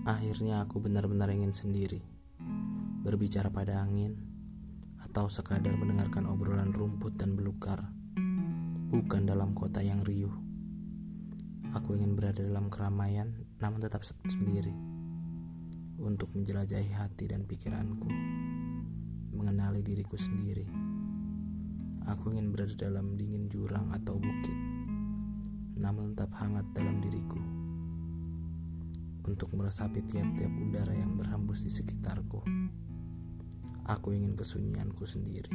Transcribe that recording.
Akhirnya aku benar-benar ingin sendiri. Berbicara pada angin Atau sekadar mendengarkan obrolan rumput dan belukar. Bukan dalam kota yang riuh. Aku ingin berada dalam keramaian Namun tetap sendiri. Untuk menjelajahi hati dan pikiranku. Mengenali diriku sendiri. Aku ingin berada dalam dingin jurang atau bukit. Namun tetap hangat dalam diriku untuk meresapi tiap-tiap udara yang berhembus di sekitarku. Aku ingin kesunyianku sendiri.